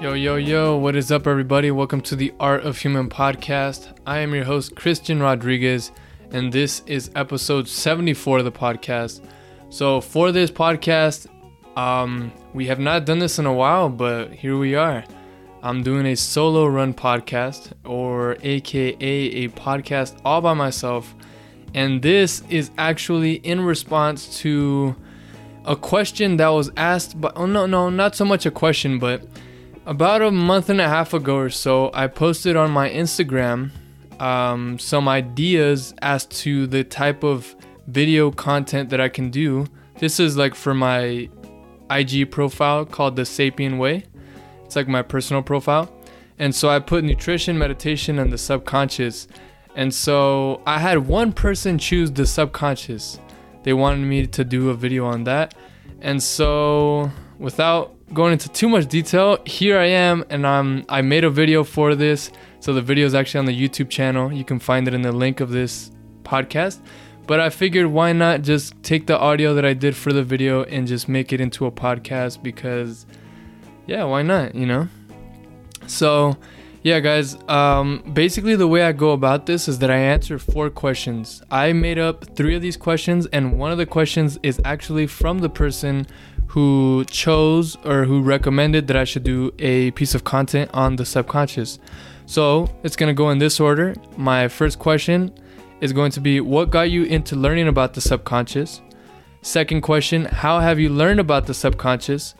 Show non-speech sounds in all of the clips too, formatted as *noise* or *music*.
Yo, yo, yo, what is up, everybody? Welcome to the Art of Human podcast. I am your host, Christian Rodriguez, and this is episode 74 of the podcast. So, for this podcast, um, we have not done this in a while, but here we are. I'm doing a solo run podcast, or aka a podcast all by myself, and this is actually in response to a question that was asked, but oh no, no, not so much a question, but about a month and a half ago or so, I posted on my Instagram um, some ideas as to the type of video content that I can do. This is like for my IG profile called The Sapien Way. It's like my personal profile. And so I put nutrition, meditation, and the subconscious. And so I had one person choose the subconscious. They wanted me to do a video on that. And so without going into too much detail, here I am, and I'm I made a video for this. So the video is actually on the YouTube channel. You can find it in the link of this podcast. But I figured why not just take the audio that I did for the video and just make it into a podcast because yeah, why not, you know? So, yeah, guys, um, basically the way I go about this is that I answer four questions. I made up three of these questions, and one of the questions is actually from the person who chose or who recommended that I should do a piece of content on the subconscious. So it's gonna go in this order. My first question is going to be What got you into learning about the subconscious? Second question How have you learned about the subconscious?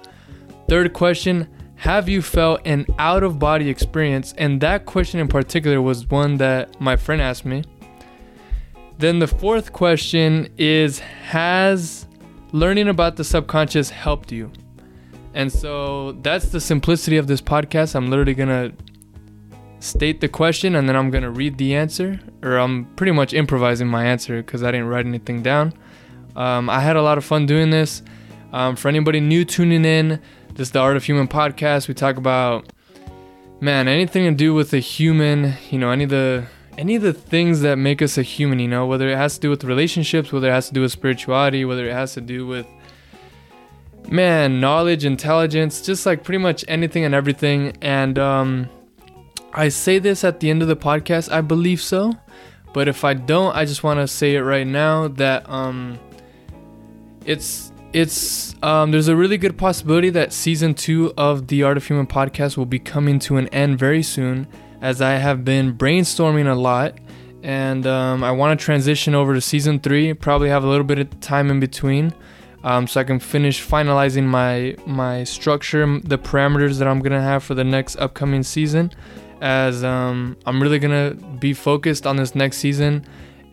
Third question Have you felt an out of body experience? And that question in particular was one that my friend asked me. Then the fourth question is Has learning about the subconscious helped you? And so that's the simplicity of this podcast. I'm literally going to state the question and then I'm going to read the answer, or I'm pretty much improvising my answer because I didn't write anything down. Um, I had a lot of fun doing this. Um, for anybody new tuning in, this is the Art of Human podcast. We talk about, man, anything to do with a human, you know, any of the any of the things that make us a human, you know, whether it has to do with relationships, whether it has to do with spirituality, whether it has to do with man, knowledge, intelligence, just like pretty much anything and everything. And um, I say this at the end of the podcast, I believe so. But if I don't, I just want to say it right now that um, it's it's um, there's a really good possibility that season two of the Art of Human podcast will be coming to an end very soon as I have been brainstorming a lot and um, I want to transition over to season three. Probably have a little bit of time in between, um, so I can finish finalizing my my structure, the parameters that I'm gonna have for the next upcoming season. As um, I'm really gonna be focused on this next season,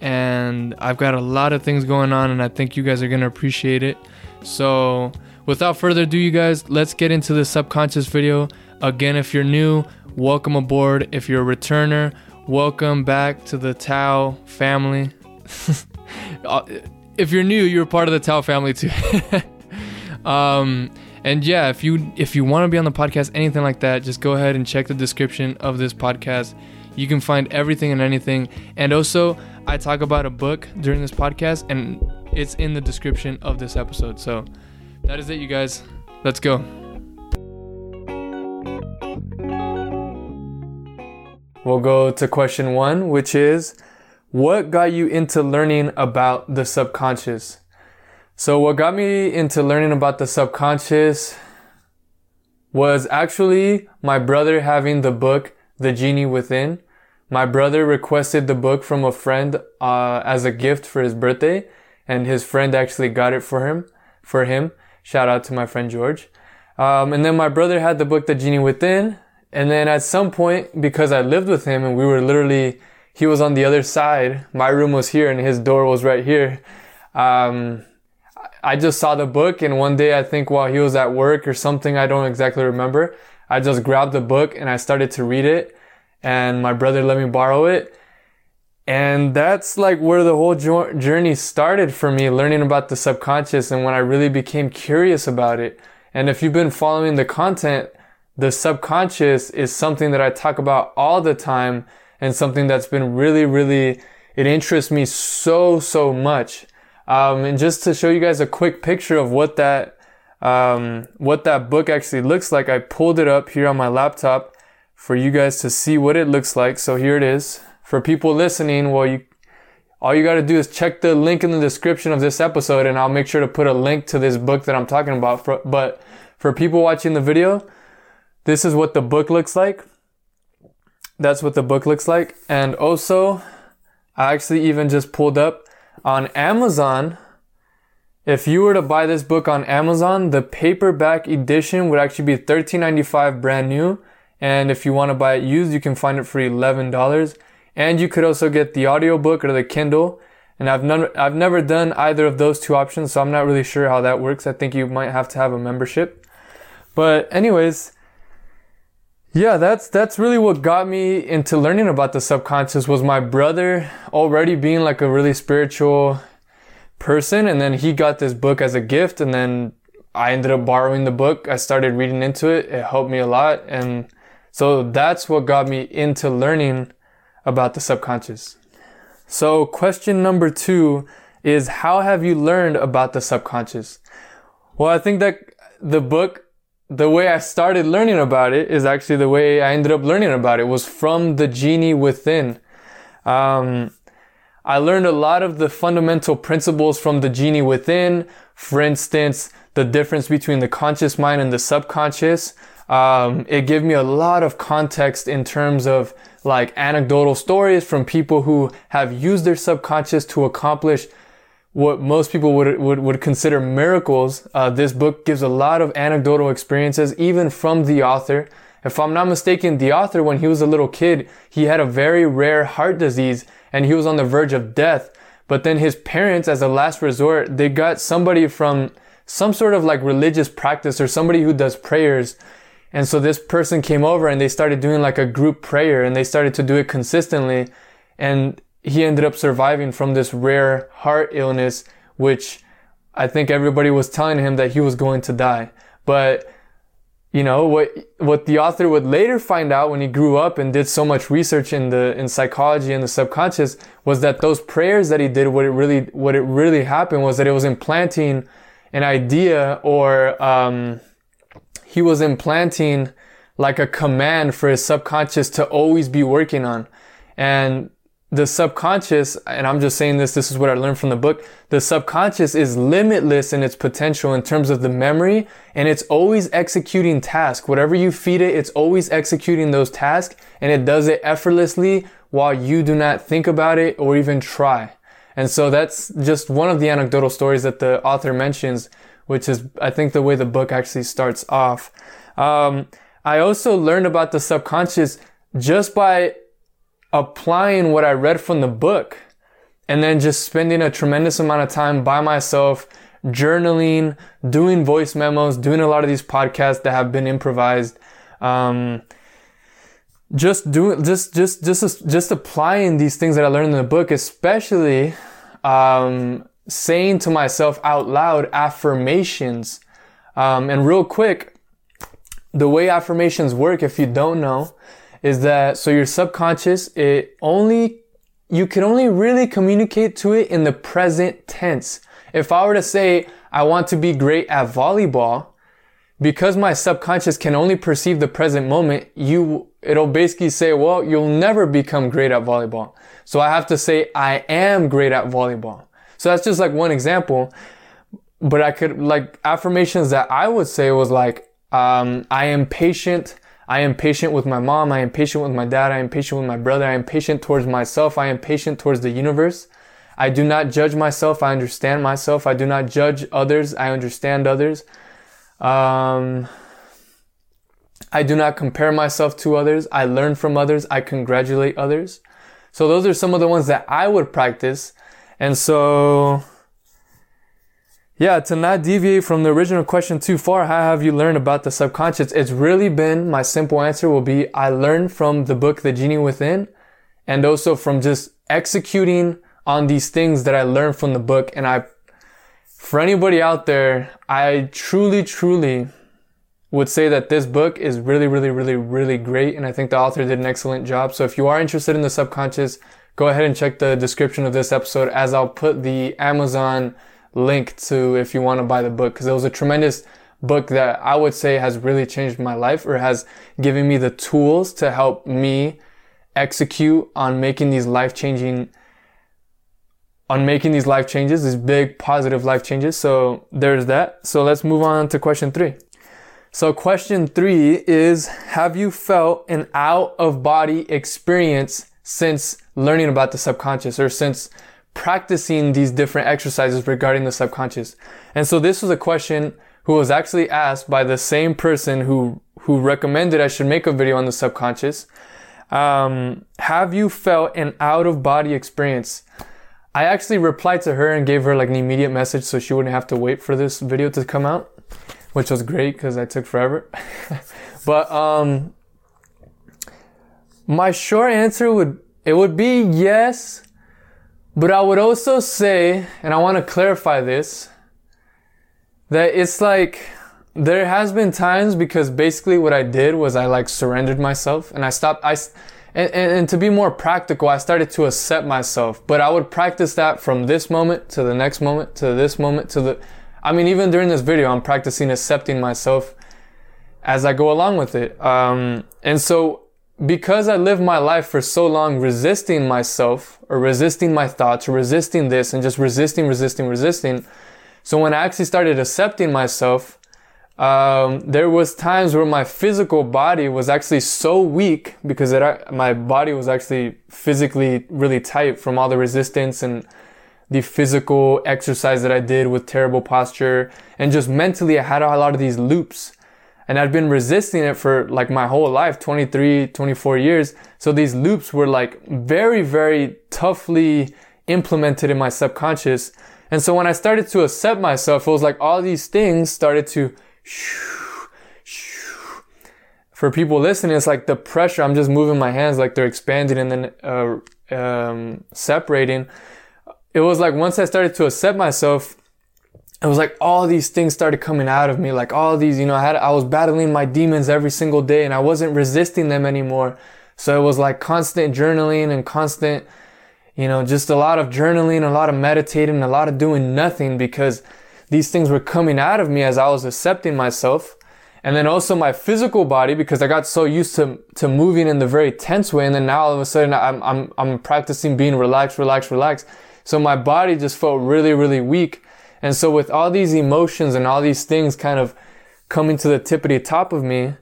and I've got a lot of things going on, and I think you guys are gonna appreciate it. So, without further ado, you guys, let's get into the subconscious video. Again, if you're new, welcome aboard. If you're a returner, welcome back to the Tao family. *laughs* Uh, if you're new, you're part of the Tao family too. *laughs* um, and yeah, if you if you want to be on the podcast, anything like that, just go ahead and check the description of this podcast. You can find everything and anything. And also, I talk about a book during this podcast, and it's in the description of this episode. So that is it, you guys. Let's go. We'll go to question one, which is What got you into learning about the subconscious? So, what got me into learning about the subconscious was actually my brother having the book, The Genie Within. My brother requested the book from a friend uh, as a gift for his birthday, and his friend actually got it for him. For him, shout out to my friend George. Um, and then my brother had the book, The Genie Within, and then at some point, because I lived with him and we were literally, he was on the other side. My room was here and his door was right here. Um, I just saw the book and one day I think while he was at work or something, I don't exactly remember. I just grabbed the book and I started to read it and my brother let me borrow it. And that's like where the whole journey started for me, learning about the subconscious and when I really became curious about it. And if you've been following the content, the subconscious is something that I talk about all the time and something that's been really, really, it interests me so, so much. Um, and just to show you guys a quick picture of what that, um, what that book actually looks like, I pulled it up here on my laptop for you guys to see what it looks like. So here it is. For people listening, well, you all you got to do is check the link in the description of this episode, and I'll make sure to put a link to this book that I'm talking about. For, but for people watching the video, this is what the book looks like. That's what the book looks like. And also, I actually even just pulled up on Amazon. If you were to buy this book on Amazon, the paperback edition would actually be $13.95 brand new. And if you want to buy it used, you can find it for $11. And you could also get the audiobook or the Kindle. And I've none, I've never done either of those two options, so I'm not really sure how that works. I think you might have to have a membership. But anyways, yeah, that's that's really what got me into learning about the subconscious was my brother already being like a really spiritual person and then he got this book as a gift and then I ended up borrowing the book. I started reading into it. It helped me a lot and so that's what got me into learning about the subconscious. So question number 2 is how have you learned about the subconscious? Well, I think that the book the way I started learning about it is actually the way I ended up learning about it was from the genie within. Um, I learned a lot of the fundamental principles from the genie within. For instance, the difference between the conscious mind and the subconscious. Um, it gave me a lot of context in terms of like anecdotal stories from people who have used their subconscious to accomplish what most people would, would, would consider miracles. Uh, this book gives a lot of anecdotal experiences, even from the author. If I'm not mistaken, the author, when he was a little kid, he had a very rare heart disease and he was on the verge of death. But then his parents, as a last resort, they got somebody from some sort of like religious practice or somebody who does prayers. And so this person came over and they started doing like a group prayer and they started to do it consistently. And he ended up surviving from this rare heart illness, which I think everybody was telling him that he was going to die. But you know what what the author would later find out when he grew up and did so much research in the in psychology and the subconscious was that those prayers that he did what it really what it really happened was that it was implanting an idea or um, he was implanting like a command for his subconscious to always be working on and the subconscious, and I'm just saying this, this is what I learned from the book. The subconscious is limitless in its potential in terms of the memory, and it's always executing tasks. Whatever you feed it, it's always executing those tasks, and it does it effortlessly while you do not think about it or even try. And so that's just one of the anecdotal stories that the author mentions, which is, I think, the way the book actually starts off. Um, I also learned about the subconscious just by applying what I read from the book and then just spending a tremendous amount of time by myself, journaling, doing voice memos, doing a lot of these podcasts that have been improvised. Um, just doing, just, just, just, just applying these things that I learned in the book, especially, um, saying to myself out loud affirmations. Um, and real quick, the way affirmations work, if you don't know, is that so your subconscious, it only, you can only really communicate to it in the present tense. If I were to say, I want to be great at volleyball, because my subconscious can only perceive the present moment, you, it'll basically say, well, you'll never become great at volleyball. So I have to say, I am great at volleyball. So that's just like one example. But I could, like, affirmations that I would say was like, um, I am patient. I am patient with my mom. I am patient with my dad. I am patient with my brother. I am patient towards myself. I am patient towards the universe. I do not judge myself. I understand myself. I do not judge others. I understand others. Um, I do not compare myself to others. I learn from others. I congratulate others. So those are some of the ones that I would practice. And so yeah, to not deviate from the original question too far, how have you learned about the subconscious? It's really been, my simple answer will be, I learned from the book, The Genie Within, and also from just executing on these things that I learned from the book. And I, for anybody out there, I truly, truly would say that this book is really, really, really, really great. And I think the author did an excellent job. So if you are interested in the subconscious, go ahead and check the description of this episode as I'll put the Amazon link to if you want to buy the book because it was a tremendous book that I would say has really changed my life or has given me the tools to help me execute on making these life changing on making these life changes, these big positive life changes. So there's that. So let's move on to question three. So question three is, have you felt an out of body experience since learning about the subconscious or since practicing these different exercises regarding the subconscious? And so this was a question who was actually asked by the same person who, who recommended I should make a video on the subconscious. Um, have you felt an out of body experience? I actually replied to her and gave her like an immediate message so she wouldn't have to wait for this video to come out, which was great because I took forever. *laughs* but um, my short answer would it would be yes, but I would also say, and I want to clarify this, that it's like there has been times because basically what I did was I like surrendered myself and I stopped I and, and, and, to be more practical, I started to accept myself. But I would practice that from this moment to the next moment to this moment to the. I mean, even during this video, I'm practicing accepting myself as I go along with it. Um, and so, because I lived my life for so long resisting myself or resisting my thoughts or resisting this and just resisting, resisting, resisting. So when I actually started accepting myself, um, there was times where my physical body was actually so weak because it, my body was actually physically really tight from all the resistance and the physical exercise that I did with terrible posture and just mentally I had a lot of these loops and I'd been resisting it for like my whole life 23 24 years so these loops were like very very toughly implemented in my subconscious and so when I started to accept myself it was like all these things started to for people listening, it's like the pressure. I'm just moving my hands like they're expanding and then uh, um, separating. It was like once I started to accept myself, it was like all these things started coming out of me. Like all these, you know, I had I was battling my demons every single day, and I wasn't resisting them anymore. So it was like constant journaling and constant, you know, just a lot of journaling, a lot of meditating, a lot of doing nothing because these things were coming out of me as I was accepting myself. And then also my physical body because I got so used to, to moving in the very tense way. And then now all of a sudden I'm, I'm, I'm practicing being relaxed, relaxed, relaxed. So my body just felt really, really weak. And so with all these emotions and all these things kind of coming to the tippity top of me,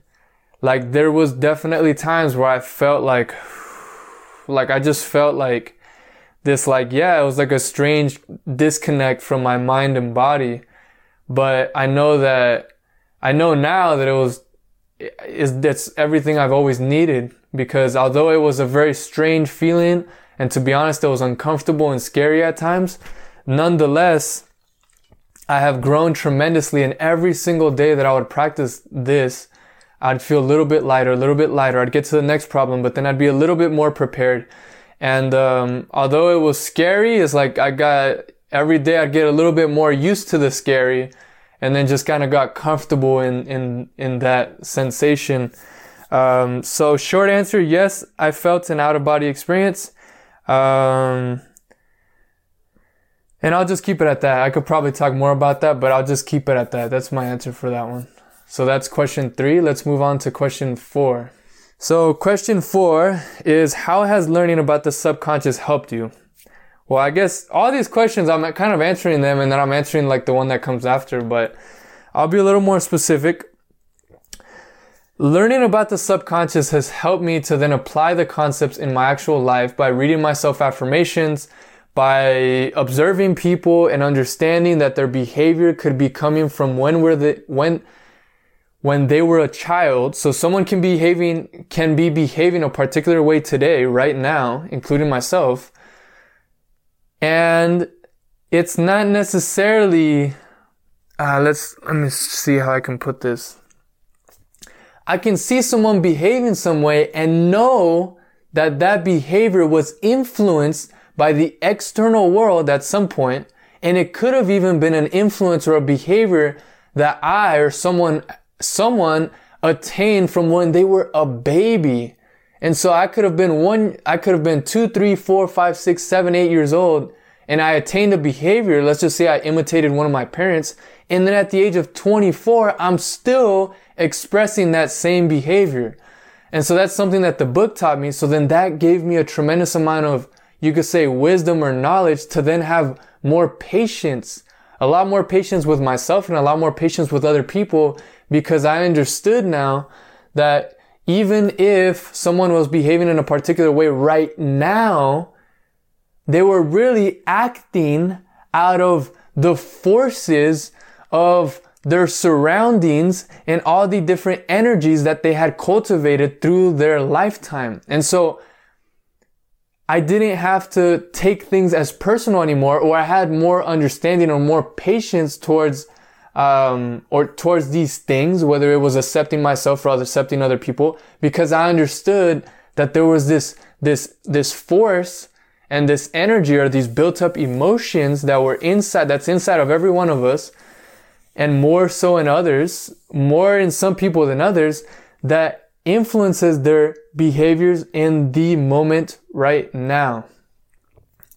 like there was definitely times where I felt like, *sighs* like I just felt like this like yeah it was like a strange disconnect from my mind and body. But i know that i know now that it was is that's everything i've always needed because although it was a very strange feeling and to be honest it was uncomfortable and scary at times nonetheless i have grown tremendously and every single day that i would practice this i'd feel a little bit lighter a little bit lighter i'd get to the next problem but then i'd be a little bit more prepared and um, although it was scary, it's like I got every day I'd get a little bit more used to the scary, and then just kind of got comfortable in in in that sensation. Um, so short answer, yes, I felt an out of body experience. Um, and I'll just keep it at that. I could probably talk more about that, but I'll just keep it at that. That's my answer for that one. So that's question three. Let's move on to question four. So question four is how has learning about the subconscious helped you? Well, I guess all these questions, I'm kind of answering them and then I'm answering like the one that comes after, but I'll be a little more specific. Learning about the subconscious has helped me to then apply the concepts in my actual life by reading my self affirmations, by observing people and understanding that their behavior could be coming from when we're the, when, when they were a child. So someone can behaving, can be behaving a particular way today, right now, including myself. And it's not necessarily, uh, let's, let me see how I can put this. I can see someone behaving some way and know that that behavior was influenced by the external world at some point, and it could have even been an influence or a behavior that I or someone someone attained from when they were a baby. And so I could have been one, I could have been two, three, four, five, six, seven, eight years old and I attained a behavior. Let's just say I imitated one of my parents. And then at the age of 24, I'm still expressing that same behavior. And so that's something that the book taught me. So then that gave me a tremendous amount of, you could say wisdom or knowledge to then have more patience, a lot more patience with myself and a lot more patience with other people because I understood now that even if someone was behaving in a particular way right now, they were really acting out of the forces of their surroundings and all the different energies that they had cultivated through their lifetime. And so I didn't have to take things as personal anymore, or I had more understanding or more patience towards, um, or towards these things, whether it was accepting myself or accepting other people, because I understood that there was this, this, this force and this energy or these built up emotions that were inside, that's inside of every one of us, and more so in others, more in some people than others, that influences their behaviors in the moment right now.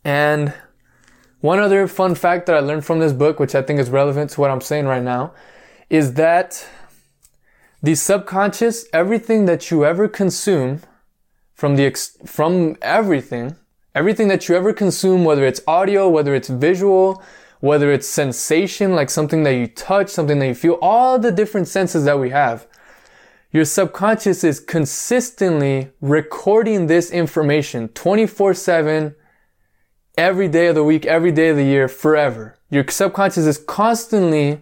And one other fun fact that I learned from this book, which I think is relevant to what I'm saying right now, is that the subconscious, everything that you ever consume from the, ex- from everything, Everything that you ever consume, whether it's audio, whether it's visual, whether it's sensation, like something that you touch, something that you feel, all the different senses that we have. Your subconscious is consistently recording this information 24 7, every day of the week, every day of the year, forever. Your subconscious is constantly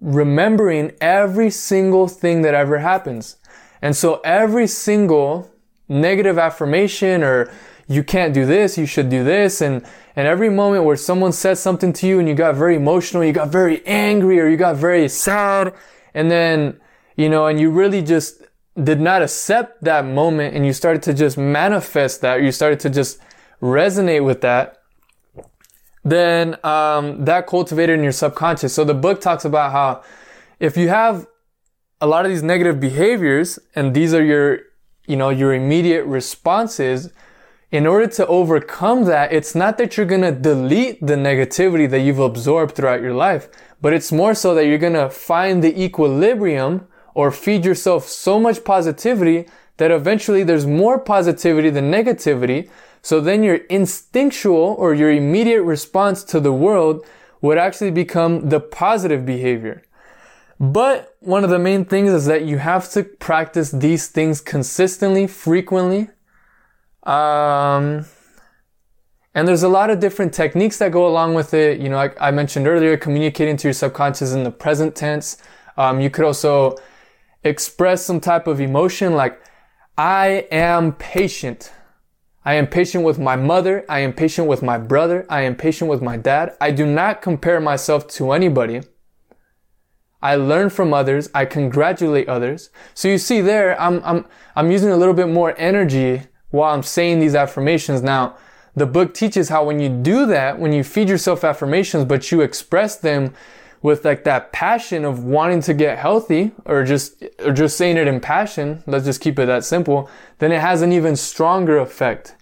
remembering every single thing that ever happens. And so every single negative affirmation or you can't do this, you should do this. And, and every moment where someone says something to you and you got very emotional, you got very angry or you got very sad. And then, you know, and you really just did not accept that moment and you started to just manifest that, you started to just resonate with that, then um, that cultivated in your subconscious. So the book talks about how if you have a lot of these negative behaviors and these are your, you know, your immediate responses, in order to overcome that, it's not that you're gonna delete the negativity that you've absorbed throughout your life, but it's more so that you're gonna find the equilibrium or feed yourself so much positivity that eventually there's more positivity than negativity. So then your instinctual or your immediate response to the world would actually become the positive behavior. But one of the main things is that you have to practice these things consistently, frequently, um, and there's a lot of different techniques that go along with it. You know, like I mentioned earlier, communicating to your subconscious in the present tense. Um, you could also express some type of emotion like, I am patient. I am patient with my mother. I am patient with my brother. I am patient with my dad. I do not compare myself to anybody. I learn from others. I congratulate others. So you see there, I'm, I'm, I'm using a little bit more energy while I'm saying these affirmations. Now, the book teaches how when you do that, when you feed yourself affirmations, but you express them with like that passion of wanting to get healthy or just, or just saying it in passion, let's just keep it that simple, then it has an even stronger effect.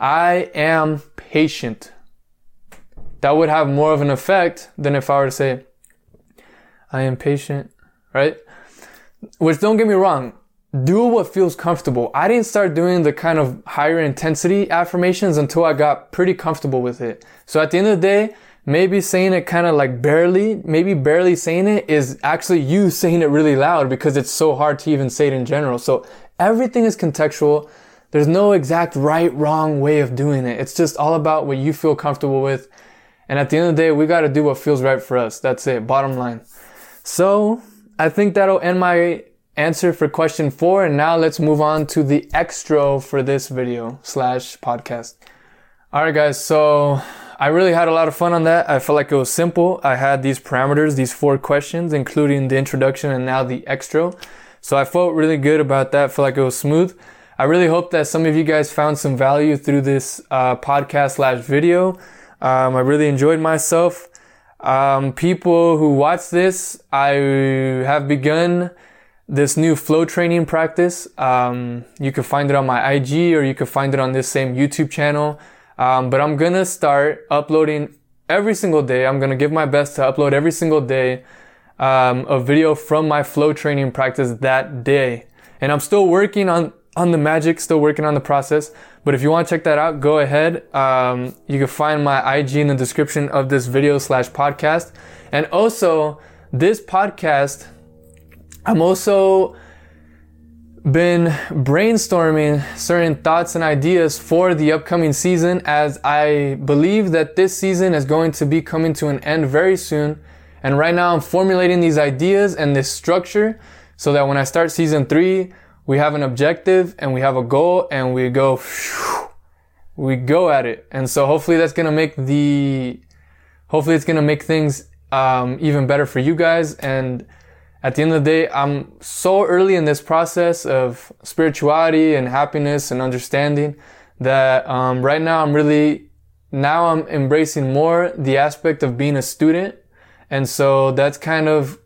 I am patient. That would have more of an effect than if I were to say, I am patient, right? Which don't get me wrong, do what feels comfortable. I didn't start doing the kind of higher intensity affirmations until I got pretty comfortable with it. So at the end of the day, maybe saying it kind of like barely, maybe barely saying it is actually you *laughs* saying it really loud because it's so hard to even say it in general. So everything is contextual. There's no exact right, wrong way of doing it. It's just all about what you feel comfortable with. And at the end of the day, we got to do what feels right for us. That's it. Bottom line. So I think that'll end my answer for question four. And now let's move on to the extra for this video slash podcast. All right, guys. So I really had a lot of fun on that. I felt like it was simple. I had these parameters, these four questions, including the introduction and now the extra. So I felt really good about that. I felt like it was smooth. I really hope that some of you guys found some value through this uh, podcast slash video. Um, I really enjoyed myself. Um, people who watch this, I have begun this new flow training practice. Um, you can find it on my IG or you can find it on this same YouTube channel. Um, but I'm gonna start uploading every single day. I'm gonna give my best to upload every single day um, a video from my flow training practice that day. And I'm still working on on the magic, still working on the process. But if you want to check that out, go ahead. Um, you can find my IG in the description of this video slash podcast. And also, this podcast, I'm also been brainstorming certain thoughts and ideas for the upcoming season as I believe that this season is going to be coming to an end very soon. And right now I'm formulating these ideas and this structure so that when I start season three, we have an objective and we have a goal and we go, we go at it. And so hopefully that's going to make the, hopefully it's going to make things um, even better for you guys. And at the end of the day, I'm so early in this process of spirituality and happiness and understanding that um, right now I'm really, now I'm embracing more the aspect of being a student. And so that's kind of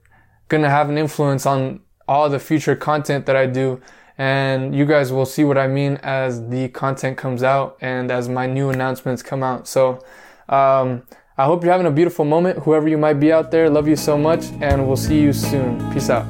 to have an influence on all the future content that I do. And you guys will see what I mean as the content comes out and as my new announcements come out. So, um, I hope you're having a beautiful moment, whoever you might be out there. Love you so much, and we'll see you soon. Peace out.